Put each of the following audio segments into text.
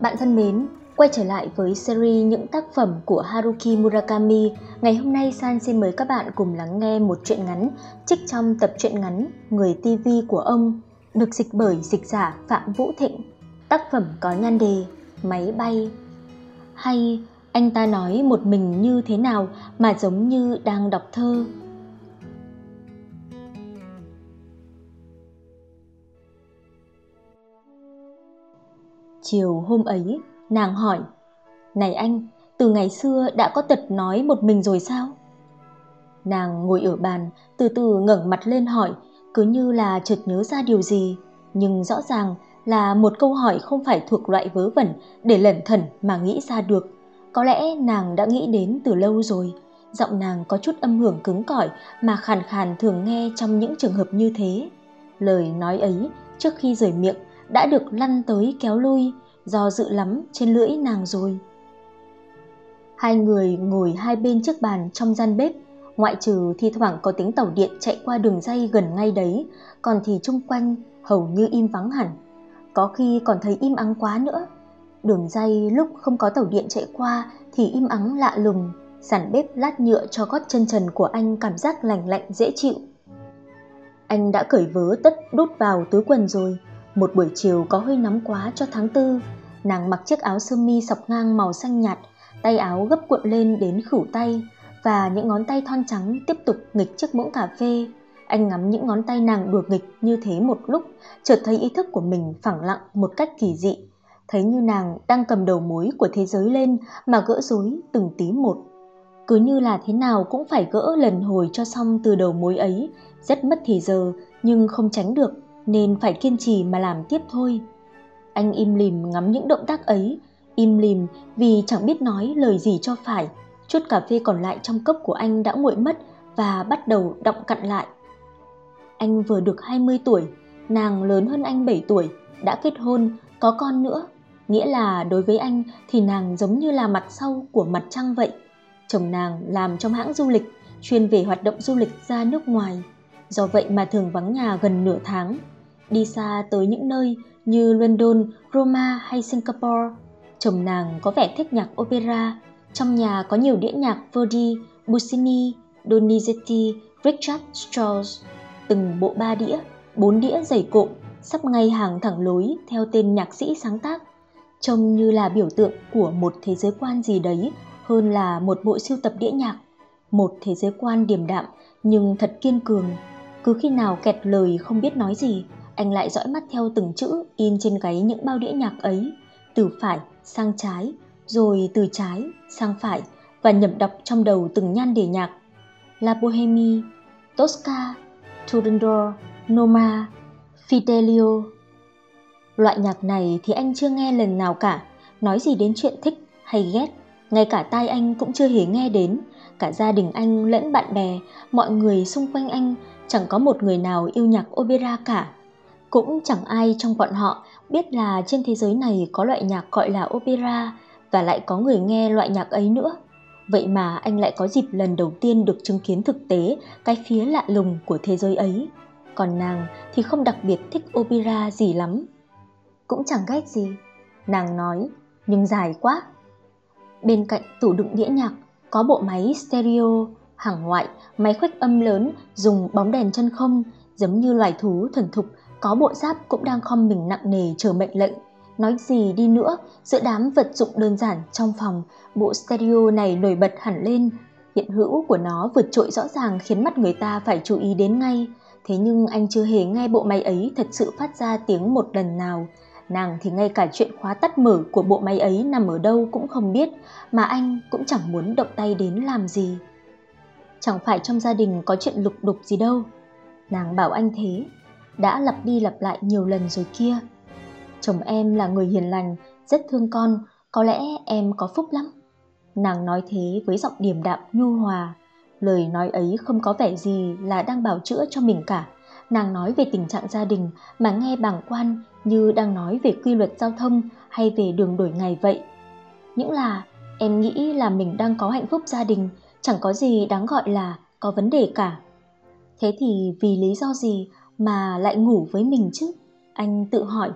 Bạn thân mến, quay trở lại với series những tác phẩm của Haruki Murakami. Ngày hôm nay San xin mời các bạn cùng lắng nghe một truyện ngắn trích trong tập truyện ngắn Người TV của ông, được dịch bởi dịch giả Phạm Vũ Thịnh. Tác phẩm có nhan đề Máy bay. Hay anh ta nói một mình như thế nào mà giống như đang đọc thơ. Chiều hôm ấy, nàng hỏi Này anh, từ ngày xưa đã có tật nói một mình rồi sao? Nàng ngồi ở bàn, từ từ ngẩng mặt lên hỏi Cứ như là chợt nhớ ra điều gì Nhưng rõ ràng là một câu hỏi không phải thuộc loại vớ vẩn để lẩn thẩn mà nghĩ ra được. Có lẽ nàng đã nghĩ đến từ lâu rồi. Giọng nàng có chút âm hưởng cứng cỏi mà khàn khàn thường nghe trong những trường hợp như thế. Lời nói ấy trước khi rời miệng đã được lăn tới kéo lui, do dự lắm trên lưỡi nàng rồi. Hai người ngồi hai bên chiếc bàn trong gian bếp, ngoại trừ thi thoảng có tiếng tàu điện chạy qua đường dây gần ngay đấy, còn thì chung quanh hầu như im vắng hẳn. Có khi còn thấy im ắng quá nữa. Đường dây lúc không có tàu điện chạy qua thì im ắng lạ lùng, sàn bếp lát nhựa cho gót chân trần của anh cảm giác lành lạnh dễ chịu. Anh đã cởi vớ tất đút vào túi quần rồi một buổi chiều có hơi nóng quá cho tháng tư, nàng mặc chiếc áo sơ mi sọc ngang màu xanh nhạt, tay áo gấp cuộn lên đến khửu tay và những ngón tay thon trắng tiếp tục nghịch chiếc muỗng cà phê. Anh ngắm những ngón tay nàng đùa nghịch như thế một lúc, chợt thấy ý thức của mình phẳng lặng một cách kỳ dị. Thấy như nàng đang cầm đầu mối của thế giới lên mà gỡ rối từng tí một. Cứ như là thế nào cũng phải gỡ lần hồi cho xong từ đầu mối ấy, rất mất thì giờ nhưng không tránh được nên phải kiên trì mà làm tiếp thôi. Anh im lìm ngắm những động tác ấy, im lìm vì chẳng biết nói lời gì cho phải. Chút cà phê còn lại trong cốc của anh đã nguội mất và bắt đầu động cặn lại. Anh vừa được 20 tuổi, nàng lớn hơn anh 7 tuổi, đã kết hôn, có con nữa. Nghĩa là đối với anh thì nàng giống như là mặt sau của mặt trăng vậy. Chồng nàng làm trong hãng du lịch, chuyên về hoạt động du lịch ra nước ngoài. Do vậy mà thường vắng nhà gần nửa tháng đi xa tới những nơi như London, Roma hay Singapore. Chồng nàng có vẻ thích nhạc opera, trong nhà có nhiều đĩa nhạc Verdi, Puccini, Donizetti, Richard Strauss, từng bộ ba đĩa, bốn đĩa dày cộm, sắp ngay hàng thẳng lối theo tên nhạc sĩ sáng tác. Trông như là biểu tượng của một thế giới quan gì đấy hơn là một bộ siêu tập đĩa nhạc. Một thế giới quan điềm đạm nhưng thật kiên cường. Cứ khi nào kẹt lời không biết nói gì, anh lại dõi mắt theo từng chữ in trên gáy những bao đĩa nhạc ấy, từ phải sang trái, rồi từ trái sang phải và nhẩm đọc trong đầu từng nhan đề nhạc. La bohemie Tosca, Turandot, Noma, Fidelio. Loại nhạc này thì anh chưa nghe lần nào cả, nói gì đến chuyện thích hay ghét, ngay cả tai anh cũng chưa hề nghe đến, cả gia đình anh lẫn bạn bè, mọi người xung quanh anh chẳng có một người nào yêu nhạc opera cả cũng chẳng ai trong bọn họ biết là trên thế giới này có loại nhạc gọi là opera và lại có người nghe loại nhạc ấy nữa. Vậy mà anh lại có dịp lần đầu tiên được chứng kiến thực tế cái phía lạ lùng của thế giới ấy. Còn nàng thì không đặc biệt thích opera gì lắm. Cũng chẳng ghét gì. Nàng nói, nhưng dài quá. Bên cạnh tủ đựng đĩa nhạc có bộ máy stereo, hàng ngoại, máy khuếch âm lớn dùng bóng đèn chân không giống như loài thú thuần thục có bộ giáp cũng đang khom mình nặng nề chờ mệnh lệnh. Nói gì đi nữa, giữa đám vật dụng đơn giản trong phòng, bộ stereo này nổi bật hẳn lên. Hiện hữu của nó vượt trội rõ ràng khiến mắt người ta phải chú ý đến ngay. Thế nhưng anh chưa hề nghe bộ máy ấy thật sự phát ra tiếng một lần nào. Nàng thì ngay cả chuyện khóa tắt mở của bộ máy ấy nằm ở đâu cũng không biết, mà anh cũng chẳng muốn động tay đến làm gì. Chẳng phải trong gia đình có chuyện lục đục gì đâu. Nàng bảo anh thế, đã lặp đi lặp lại nhiều lần rồi kia. Chồng em là người hiền lành, rất thương con, có lẽ em có phúc lắm. Nàng nói thế với giọng điềm đạm nhu hòa, lời nói ấy không có vẻ gì là đang bảo chữa cho mình cả. Nàng nói về tình trạng gia đình mà nghe bàng quan như đang nói về quy luật giao thông hay về đường đổi ngày vậy. Những là em nghĩ là mình đang có hạnh phúc gia đình, chẳng có gì đáng gọi là có vấn đề cả. Thế thì vì lý do gì mà lại ngủ với mình chứ? Anh tự hỏi,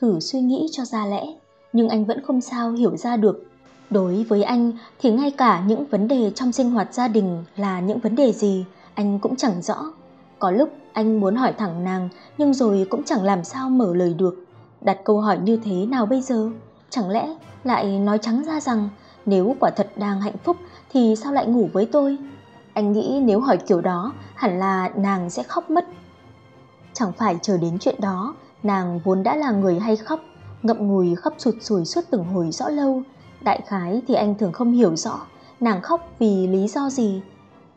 thử suy nghĩ cho ra lẽ. nhưng anh vẫn không sao hiểu ra được. Đối với anh thì ngay cả những vấn đề trong sinh hoạt gia đình là những vấn đề gì, anh cũng chẳng rõ. Có lúc anh muốn hỏi thẳng nàng nhưng rồi cũng chẳng làm sao mở lời được. Đặt câu hỏi như thế nào bây giờ? Chẳng lẽ lại nói trắng ra rằng nếu quả thật đang hạnh phúc thì sao lại ngủ với tôi? Anh nghĩ nếu hỏi kiểu đó hẳn là nàng sẽ khóc mất. Chẳng phải chờ đến chuyện đó, nàng vốn đã là người hay khóc, ngậm ngùi khóc sụt sùi suốt từng hồi rõ lâu. Đại khái thì anh thường không hiểu rõ nàng khóc vì lý do gì,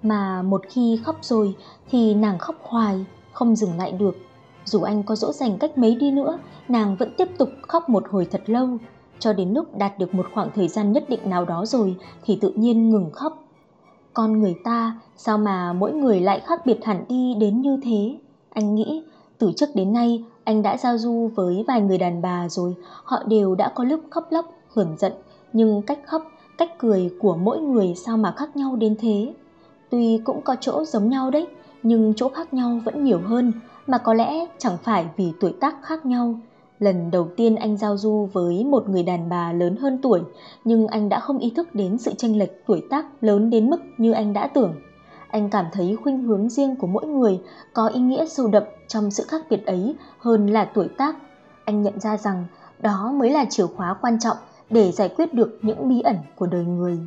mà một khi khóc rồi thì nàng khóc hoài, không dừng lại được. Dù anh có dỗ dành cách mấy đi nữa, nàng vẫn tiếp tục khóc một hồi thật lâu, cho đến lúc đạt được một khoảng thời gian nhất định nào đó rồi thì tự nhiên ngừng khóc. Con người ta sao mà mỗi người lại khác biệt hẳn đi đến như thế? Anh nghĩ từ trước đến nay anh đã giao du với vài người đàn bà rồi, họ đều đã có lúc khóc lóc, hưởng giận, nhưng cách khóc, cách cười của mỗi người sao mà khác nhau đến thế? Tuy cũng có chỗ giống nhau đấy, nhưng chỗ khác nhau vẫn nhiều hơn, mà có lẽ chẳng phải vì tuổi tác khác nhau. Lần đầu tiên anh giao du với một người đàn bà lớn hơn tuổi, nhưng anh đã không ý thức đến sự chênh lệch tuổi tác lớn đến mức như anh đã tưởng. Anh cảm thấy khuynh hướng riêng của mỗi người có ý nghĩa sâu đậm trong sự khác biệt ấy hơn là tuổi tác. Anh nhận ra rằng đó mới là chìa khóa quan trọng để giải quyết được những bí ẩn của đời người.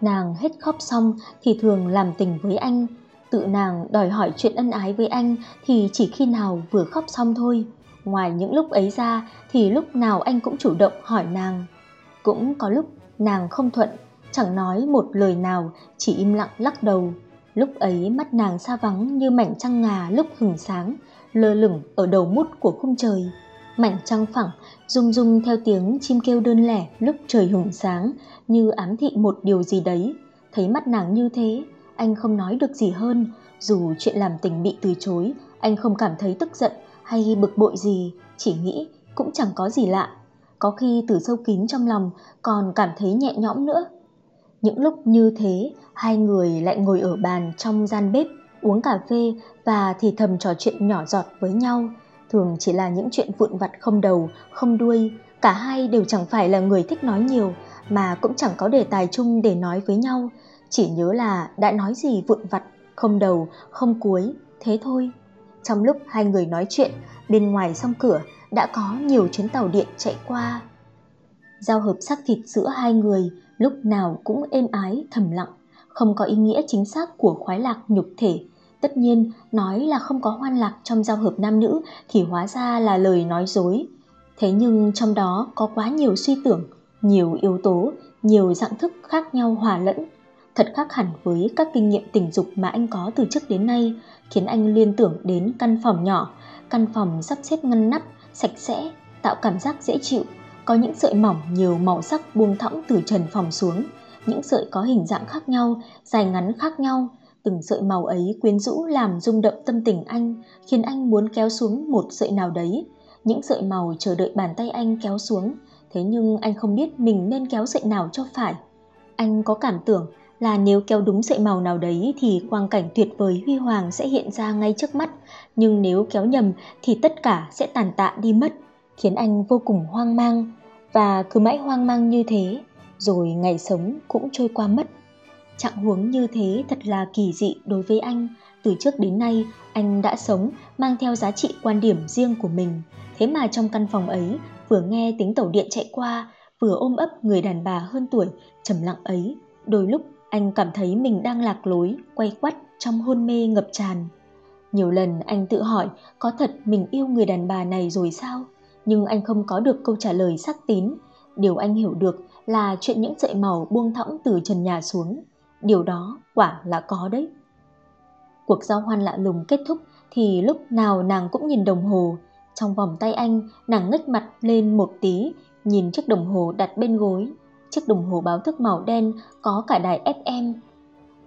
Nàng hết khóc xong thì thường làm tình với anh, tự nàng đòi hỏi chuyện ân ái với anh thì chỉ khi nào vừa khóc xong thôi. Ngoài những lúc ấy ra thì lúc nào anh cũng chủ động hỏi nàng. Cũng có lúc nàng không thuận, chẳng nói một lời nào, chỉ im lặng lắc đầu. Lúc ấy mắt nàng xa vắng như mảnh trăng ngà lúc hừng sáng, lơ lửng ở đầu mút của khung trời. Mảnh trăng phẳng, rung rung theo tiếng chim kêu đơn lẻ lúc trời hừng sáng, như ám thị một điều gì đấy. Thấy mắt nàng như thế, anh không nói được gì hơn, dù chuyện làm tình bị từ chối, anh không cảm thấy tức giận hay bực bội gì, chỉ nghĩ cũng chẳng có gì lạ. Có khi từ sâu kín trong lòng còn cảm thấy nhẹ nhõm nữa. Những lúc như thế, hai người lại ngồi ở bàn trong gian bếp, uống cà phê và thì thầm trò chuyện nhỏ giọt với nhau. Thường chỉ là những chuyện vụn vặt không đầu, không đuôi. Cả hai đều chẳng phải là người thích nói nhiều, mà cũng chẳng có đề tài chung để nói với nhau. Chỉ nhớ là đã nói gì vụn vặt, không đầu, không cuối, thế thôi. Trong lúc hai người nói chuyện, bên ngoài song cửa đã có nhiều chuyến tàu điện chạy qua. Giao hợp sắc thịt giữa hai người lúc nào cũng êm ái thầm lặng, không có ý nghĩa chính xác của khoái lạc nhục thể. Tất nhiên, nói là không có hoan lạc trong giao hợp nam nữ thì hóa ra là lời nói dối. Thế nhưng trong đó có quá nhiều suy tưởng, nhiều yếu tố, nhiều dạng thức khác nhau hòa lẫn. Thật khác hẳn với các kinh nghiệm tình dục mà anh có từ trước đến nay, khiến anh liên tưởng đến căn phòng nhỏ, căn phòng sắp xếp ngăn nắp, sạch sẽ, tạo cảm giác dễ chịu, có những sợi mỏng nhiều màu sắc buông thõng từ trần phòng xuống, những sợi có hình dạng khác nhau, dài ngắn khác nhau, từng sợi màu ấy quyến rũ làm rung động tâm tình anh, khiến anh muốn kéo xuống một sợi nào đấy. Những sợi màu chờ đợi bàn tay anh kéo xuống, thế nhưng anh không biết mình nên kéo sợi nào cho phải. Anh có cảm tưởng là nếu kéo đúng sợi màu nào đấy thì quang cảnh tuyệt vời huy hoàng sẽ hiện ra ngay trước mắt, nhưng nếu kéo nhầm thì tất cả sẽ tàn tạ đi mất khiến anh vô cùng hoang mang và cứ mãi hoang mang như thế, rồi ngày sống cũng trôi qua mất. Trạng huống như thế thật là kỳ dị đối với anh. Từ trước đến nay, anh đã sống mang theo giá trị quan điểm riêng của mình. Thế mà trong căn phòng ấy, vừa nghe tiếng tàu điện chạy qua, vừa ôm ấp người đàn bà hơn tuổi, trầm lặng ấy, đôi lúc anh cảm thấy mình đang lạc lối, quay quắt trong hôn mê ngập tràn. Nhiều lần anh tự hỏi, có thật mình yêu người đàn bà này rồi sao? Nhưng anh không có được câu trả lời xác tín. Điều anh hiểu được là chuyện những sợi màu buông thõng từ trần nhà xuống. Điều đó quả là có đấy. Cuộc giao hoan lạ lùng kết thúc thì lúc nào nàng cũng nhìn đồng hồ. Trong vòng tay anh, nàng ngếch mặt lên một tí, nhìn chiếc đồng hồ đặt bên gối. Chiếc đồng hồ báo thức màu đen có cả đài FM.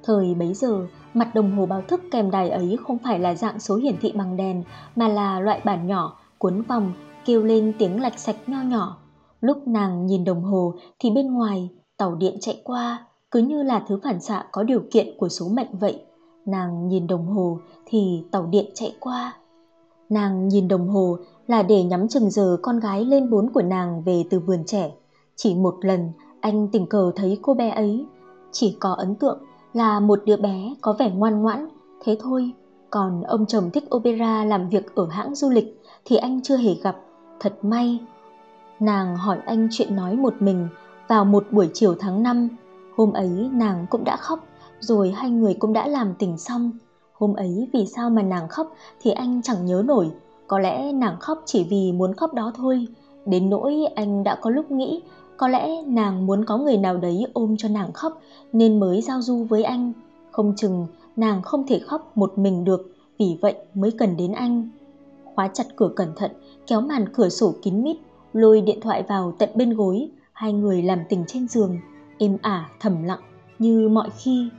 Thời bấy giờ, mặt đồng hồ báo thức kèm đài ấy không phải là dạng số hiển thị bằng đèn mà là loại bản nhỏ, cuốn vòng kêu lên tiếng lạch sạch nho nhỏ. Lúc nàng nhìn đồng hồ thì bên ngoài tàu điện chạy qua, cứ như là thứ phản xạ có điều kiện của số mệnh vậy. Nàng nhìn đồng hồ thì tàu điện chạy qua. Nàng nhìn đồng hồ là để nhắm chừng giờ con gái lên bốn của nàng về từ vườn trẻ. Chỉ một lần anh tình cờ thấy cô bé ấy, chỉ có ấn tượng là một đứa bé có vẻ ngoan ngoãn, thế thôi. Còn ông chồng thích opera làm việc ở hãng du lịch thì anh chưa hề gặp, thật may. Nàng hỏi anh chuyện nói một mình vào một buổi chiều tháng 5. Hôm ấy nàng cũng đã khóc, rồi hai người cũng đã làm tình xong. Hôm ấy vì sao mà nàng khóc thì anh chẳng nhớ nổi, có lẽ nàng khóc chỉ vì muốn khóc đó thôi. Đến nỗi anh đã có lúc nghĩ có lẽ nàng muốn có người nào đấy ôm cho nàng khóc nên mới giao du với anh. Không chừng nàng không thể khóc một mình được, vì vậy mới cần đến anh. Khóa chặt cửa cẩn thận, kéo màn cửa sổ kín mít, lôi điện thoại vào tận bên gối, hai người làm tình trên giường, êm ả thầm lặng như mọi khi.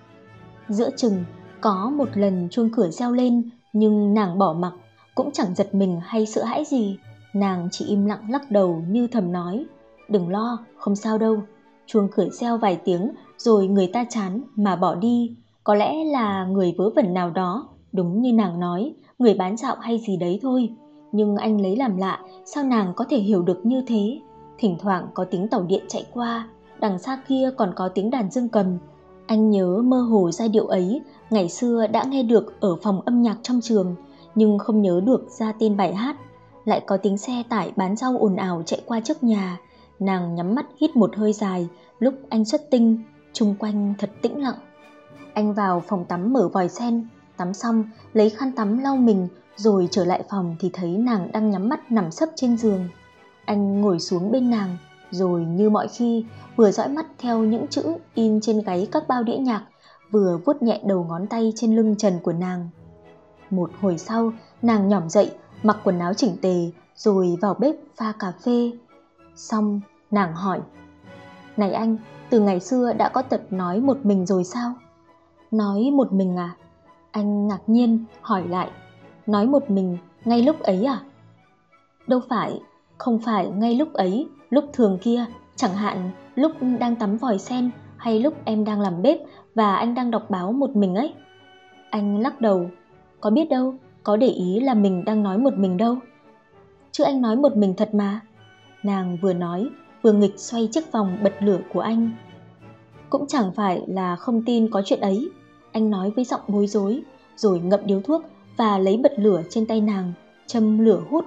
Giữa chừng, có một lần chuông cửa reo lên nhưng nàng bỏ mặc, cũng chẳng giật mình hay sợ hãi gì. Nàng chỉ im lặng lắc đầu như thầm nói, đừng lo, không sao đâu. Chuông cửa reo vài tiếng rồi người ta chán mà bỏ đi, có lẽ là người vớ vẩn nào đó, đúng như nàng nói, người bán dạo hay gì đấy thôi. Nhưng anh lấy làm lạ, sao nàng có thể hiểu được như thế? Thỉnh thoảng có tiếng tàu điện chạy qua, đằng xa kia còn có tiếng đàn dương cầm. Anh nhớ mơ hồ giai điệu ấy, ngày xưa đã nghe được ở phòng âm nhạc trong trường, nhưng không nhớ được ra tên bài hát. Lại có tiếng xe tải bán rau ồn ào chạy qua trước nhà, nàng nhắm mắt hít một hơi dài lúc anh xuất tinh, chung quanh thật tĩnh lặng. Anh vào phòng tắm mở vòi sen, tắm xong lấy khăn tắm lau mình rồi trở lại phòng thì thấy nàng đang nhắm mắt nằm sấp trên giường. Anh ngồi xuống bên nàng, rồi như mọi khi vừa dõi mắt theo những chữ in trên gáy các bao đĩa nhạc, vừa vuốt nhẹ đầu ngón tay trên lưng trần của nàng. Một hồi sau, nàng nhỏm dậy, mặc quần áo chỉnh tề, rồi vào bếp pha cà phê. Xong, nàng hỏi, Này anh, từ ngày xưa đã có tật nói một mình rồi sao? Nói một mình à? Anh ngạc nhiên hỏi lại, nói một mình ngay lúc ấy à? Đâu phải, không phải ngay lúc ấy, lúc thường kia, chẳng hạn lúc đang tắm vòi sen hay lúc em đang làm bếp và anh đang đọc báo một mình ấy. Anh lắc đầu, có biết đâu, có để ý là mình đang nói một mình đâu. Chứ anh nói một mình thật mà. Nàng vừa nói, vừa nghịch xoay chiếc vòng bật lửa của anh. Cũng chẳng phải là không tin có chuyện ấy, anh nói với giọng bối rối, rồi ngậm điếu thuốc và lấy bật lửa trên tay nàng, châm lửa hút.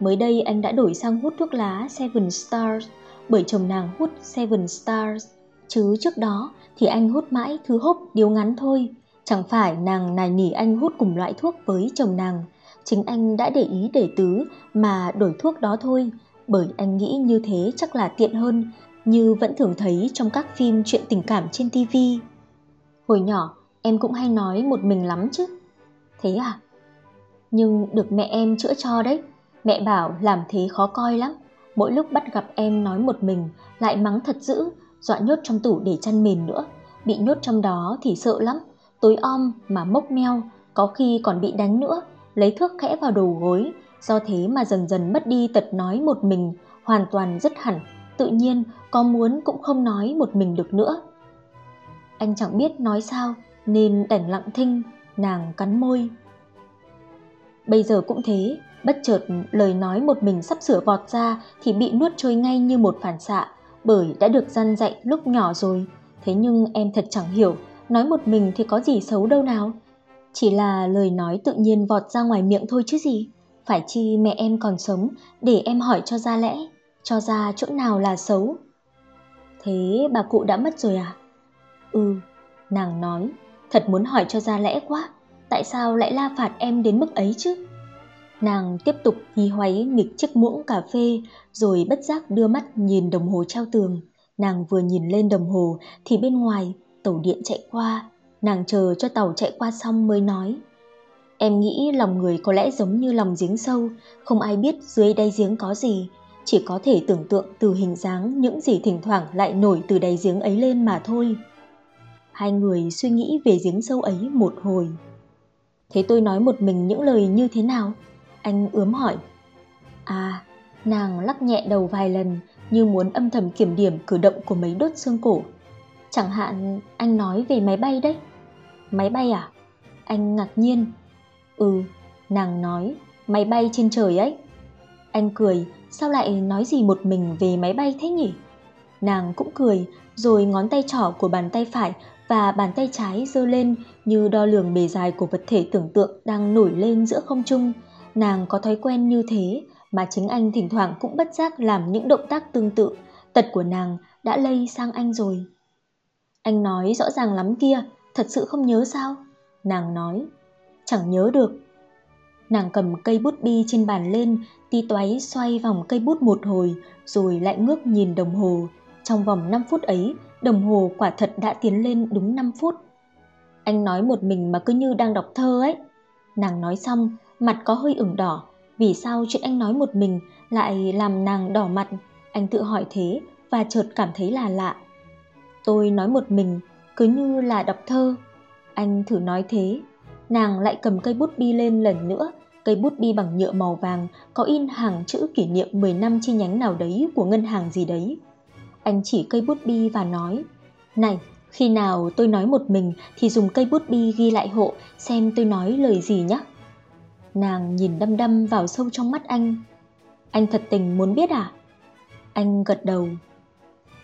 Mới đây anh đã đổi sang hút thuốc lá Seven Stars bởi chồng nàng hút Seven Stars. Chứ trước đó thì anh hút mãi thứ hốp điếu ngắn thôi. Chẳng phải nàng nài nỉ anh hút cùng loại thuốc với chồng nàng. Chính anh đã để ý để tứ mà đổi thuốc đó thôi. Bởi anh nghĩ như thế chắc là tiện hơn như vẫn thường thấy trong các phim chuyện tình cảm trên TV. Hồi nhỏ em cũng hay nói một mình lắm chứ. Thế à? Nhưng được mẹ em chữa cho đấy. Mẹ bảo làm thế khó coi lắm. Mỗi lúc bắt gặp em nói một mình lại mắng thật dữ, dọa nhốt trong tủ để chăn mền nữa. Bị nhốt trong đó thì sợ lắm, tối om mà mốc meo, có khi còn bị đánh nữa, lấy thước khẽ vào đầu gối. Do thế mà dần dần mất đi tật nói một mình, hoàn toàn rất hẳn. Tự nhiên có muốn cũng không nói một mình được nữa. Anh chẳng biết nói sao nên đành lặng thinh, nàng cắn môi. Bây giờ cũng thế, bất chợt lời nói một mình sắp sửa vọt ra thì bị nuốt trôi ngay như một phản xạ, bởi đã được răn dạy lúc nhỏ rồi. Thế nhưng em thật chẳng hiểu, nói một mình thì có gì xấu đâu nào. Chỉ là lời nói tự nhiên vọt ra ngoài miệng thôi chứ gì. Phải chi mẹ em còn sống để em hỏi cho ra lẽ, cho ra chỗ nào là xấu. Thế bà cụ đã mất rồi à? Ừ, nàng nói, thật muốn hỏi cho ra lẽ quá, tại sao lại la phạt em đến mức ấy chứ? Nàng tiếp tục hí hoáy nghịch chiếc muỗng cà phê rồi bất giác đưa mắt nhìn đồng hồ treo tường. Nàng vừa nhìn lên đồng hồ thì bên ngoài tàu điện chạy qua. Nàng chờ cho tàu chạy qua xong mới nói. Em nghĩ lòng người có lẽ giống như lòng giếng sâu, không ai biết dưới đáy giếng có gì, chỉ có thể tưởng tượng từ hình dáng những gì thỉnh thoảng lại nổi từ đáy giếng ấy lên mà thôi. Hai người suy nghĩ về giếng sâu ấy một hồi. Thế tôi nói một mình những lời như thế nào? Anh ướm hỏi. À, nàng lắc nhẹ đầu vài lần như muốn âm thầm kiểm điểm cử động của mấy đốt xương cổ. Chẳng hạn anh nói về máy bay đấy. Máy bay à? Anh ngạc nhiên. Ừ, nàng nói, máy bay trên trời ấy. Anh cười, sao lại nói gì một mình về máy bay thế nhỉ? Nàng cũng cười, rồi ngón tay trỏ của bàn tay phải và bàn tay trái giơ lên như đo lường bề dài của vật thể tưởng tượng đang nổi lên giữa không trung. Nàng có thói quen như thế mà chính anh thỉnh thoảng cũng bất giác làm những động tác tương tự. Tật của nàng đã lây sang anh rồi. Anh nói rõ ràng lắm kia, thật sự không nhớ sao? Nàng nói, chẳng nhớ được. Nàng cầm cây bút bi trên bàn lên, ti toái xoay vòng cây bút một hồi, rồi lại ngước nhìn đồng hồ. Trong vòng 5 phút ấy, đồng hồ quả thật đã tiến lên đúng 5 phút. Anh nói một mình mà cứ như đang đọc thơ ấy. Nàng nói xong, mặt có hơi ửng đỏ. Vì sao chuyện anh nói một mình lại làm nàng đỏ mặt? Anh tự hỏi thế và chợt cảm thấy là lạ. Tôi nói một mình, cứ như là đọc thơ. Anh thử nói thế. Nàng lại cầm cây bút bi lên lần nữa, cây bút bi bằng nhựa màu vàng có in hàng chữ kỷ niệm 10 năm chi nhánh nào đấy của ngân hàng gì đấy. Anh chỉ cây bút bi và nói, Này, khi nào tôi nói một mình thì dùng cây bút bi ghi lại hộ xem tôi nói lời gì nhé. Nàng nhìn đăm đăm vào sâu trong mắt anh. Anh thật tình muốn biết à? Anh gật đầu.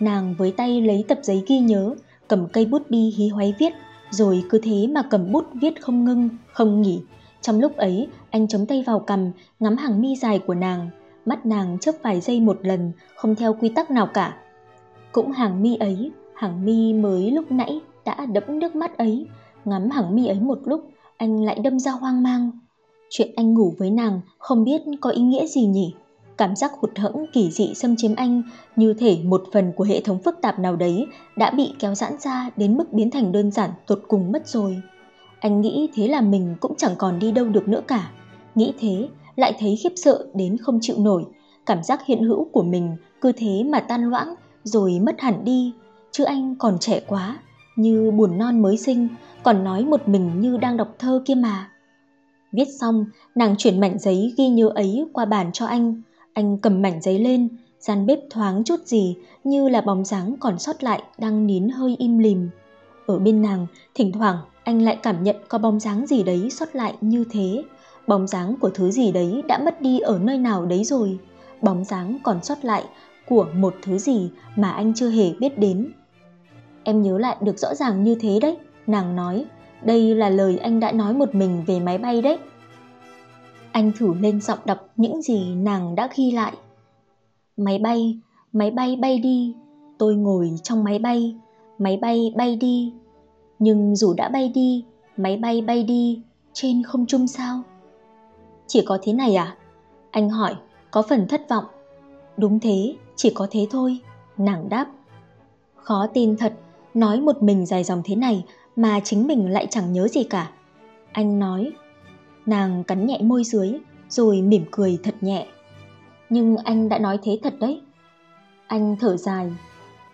Nàng với tay lấy tập giấy ghi nhớ, cầm cây bút bi hí hoáy viết, rồi cứ thế mà cầm bút viết không ngưng, không nghỉ. Trong lúc ấy, anh chống tay vào cầm, ngắm hàng mi dài của nàng. Mắt nàng chớp vài giây một lần, không theo quy tắc nào cả. Cũng hàng mi ấy, hàng mi mới lúc nãy đã đẫm nước mắt ấy. Ngắm hàng mi ấy một lúc, anh lại đâm ra hoang mang. Chuyện anh ngủ với nàng không biết có ý nghĩa gì nhỉ? Cảm giác hụt hẫng kỳ dị xâm chiếm anh như thể một phần của hệ thống phức tạp nào đấy đã bị kéo giãn ra đến mức biến thành đơn giản tột cùng mất rồi. Anh nghĩ thế là mình cũng chẳng còn đi đâu được nữa cả. Nghĩ thế lại thấy khiếp sợ đến không chịu nổi. Cảm giác hiện hữu của mình cứ thế mà tan loãng rồi mất hẳn đi. Chứ anh còn trẻ quá, như buồn non mới sinh, còn nói một mình như đang đọc thơ kia mà. Viết xong, nàng chuyển mảnh giấy ghi nhớ ấy qua bàn cho anh. Anh cầm mảnh giấy lên, gian bếp thoáng chút gì như là bóng dáng còn sót lại đang nín hơi im lìm. Ở bên nàng, thỉnh thoảng anh lại cảm nhận có bóng dáng gì đấy sót lại như thế. Bóng dáng của thứ gì đấy đã mất đi ở nơi nào đấy rồi. Bóng dáng còn sót lại của một thứ gì mà anh chưa hề biết đến. Em nhớ lại được rõ ràng như thế đấy, nàng nói. Đây là lời anh đã nói một mình về máy bay đấy. Anh thử lên giọng đọc những gì nàng đã ghi lại. Máy bay, máy bay bay đi, tôi ngồi trong máy bay, máy bay bay đi. Nhưng dù đã bay đi, máy bay bay đi, trên không trung sao? Chỉ có thế này à? Anh hỏi, có phần thất vọng. Đúng thế, chỉ có thế thôi, nàng đáp. Khó tin thật, nói một mình dài dòng thế này mà chính mình lại chẳng nhớ gì cả. Anh nói, nàng cắn nhẹ môi dưới rồi mỉm cười thật nhẹ. Nhưng anh đã nói thế thật đấy. Anh thở dài,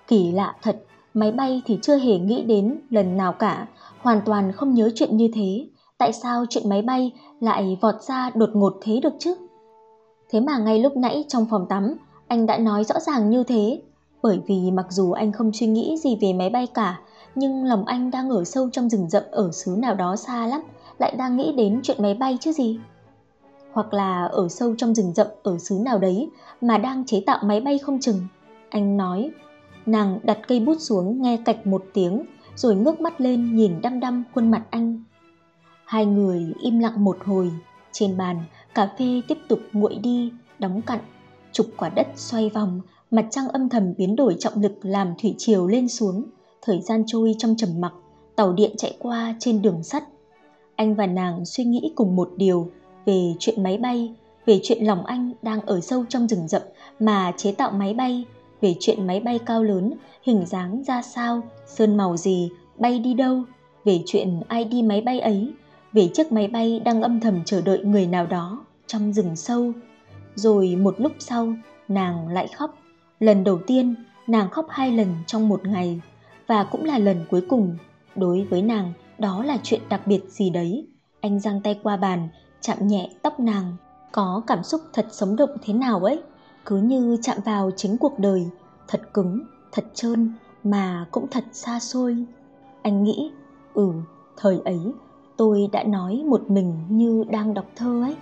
kỳ lạ thật, máy bay thì chưa hề nghĩ đến lần nào cả, hoàn toàn không nhớ chuyện như thế. Tại sao chuyện máy bay lại vọt ra đột ngột thế được chứ? Thế mà ngay lúc nãy trong phòng tắm, anh đã nói rõ ràng như thế. Bởi vì mặc dù anh không suy nghĩ gì về máy bay cả, nhưng lòng anh đang ở sâu trong rừng rậm ở xứ nào đó xa lắm, lại đang nghĩ đến chuyện máy bay chứ gì. Hoặc là ở sâu trong rừng rậm ở xứ nào đấy mà đang chế tạo máy bay không chừng. Anh nói, nàng đặt cây bút xuống nghe cạch một tiếng, rồi ngước mắt lên nhìn đăm đăm khuôn mặt anh. Hai người im lặng một hồi, trên bàn cà phê tiếp tục nguội đi, đóng cặn, trục quả đất xoay vòng, mặt trăng âm thầm biến đổi trọng lực làm thủy triều lên xuống thời gian trôi trong trầm mặc, tàu điện chạy qua trên đường sắt. Anh và nàng suy nghĩ cùng một điều về chuyện máy bay, về chuyện lòng anh đang ở sâu trong rừng rậm mà chế tạo máy bay, về chuyện máy bay cao lớn, hình dáng ra sao, sơn màu gì, bay đi đâu, về chuyện ai đi máy bay ấy, về chiếc máy bay đang âm thầm chờ đợi người nào đó trong rừng sâu. Rồi một lúc sau, nàng lại khóc. Lần đầu tiên, nàng khóc hai lần trong một ngày và cũng là lần cuối cùng. Đối với nàng, đó là chuyện đặc biệt gì đấy. Anh giang tay qua bàn, chạm nhẹ tóc nàng. Có cảm xúc thật sống động thế nào ấy, cứ như chạm vào chính cuộc đời, thật cứng, thật trơn mà cũng thật xa xôi. Anh nghĩ, ừ, thời ấy tôi đã nói một mình như đang đọc thơ ấy.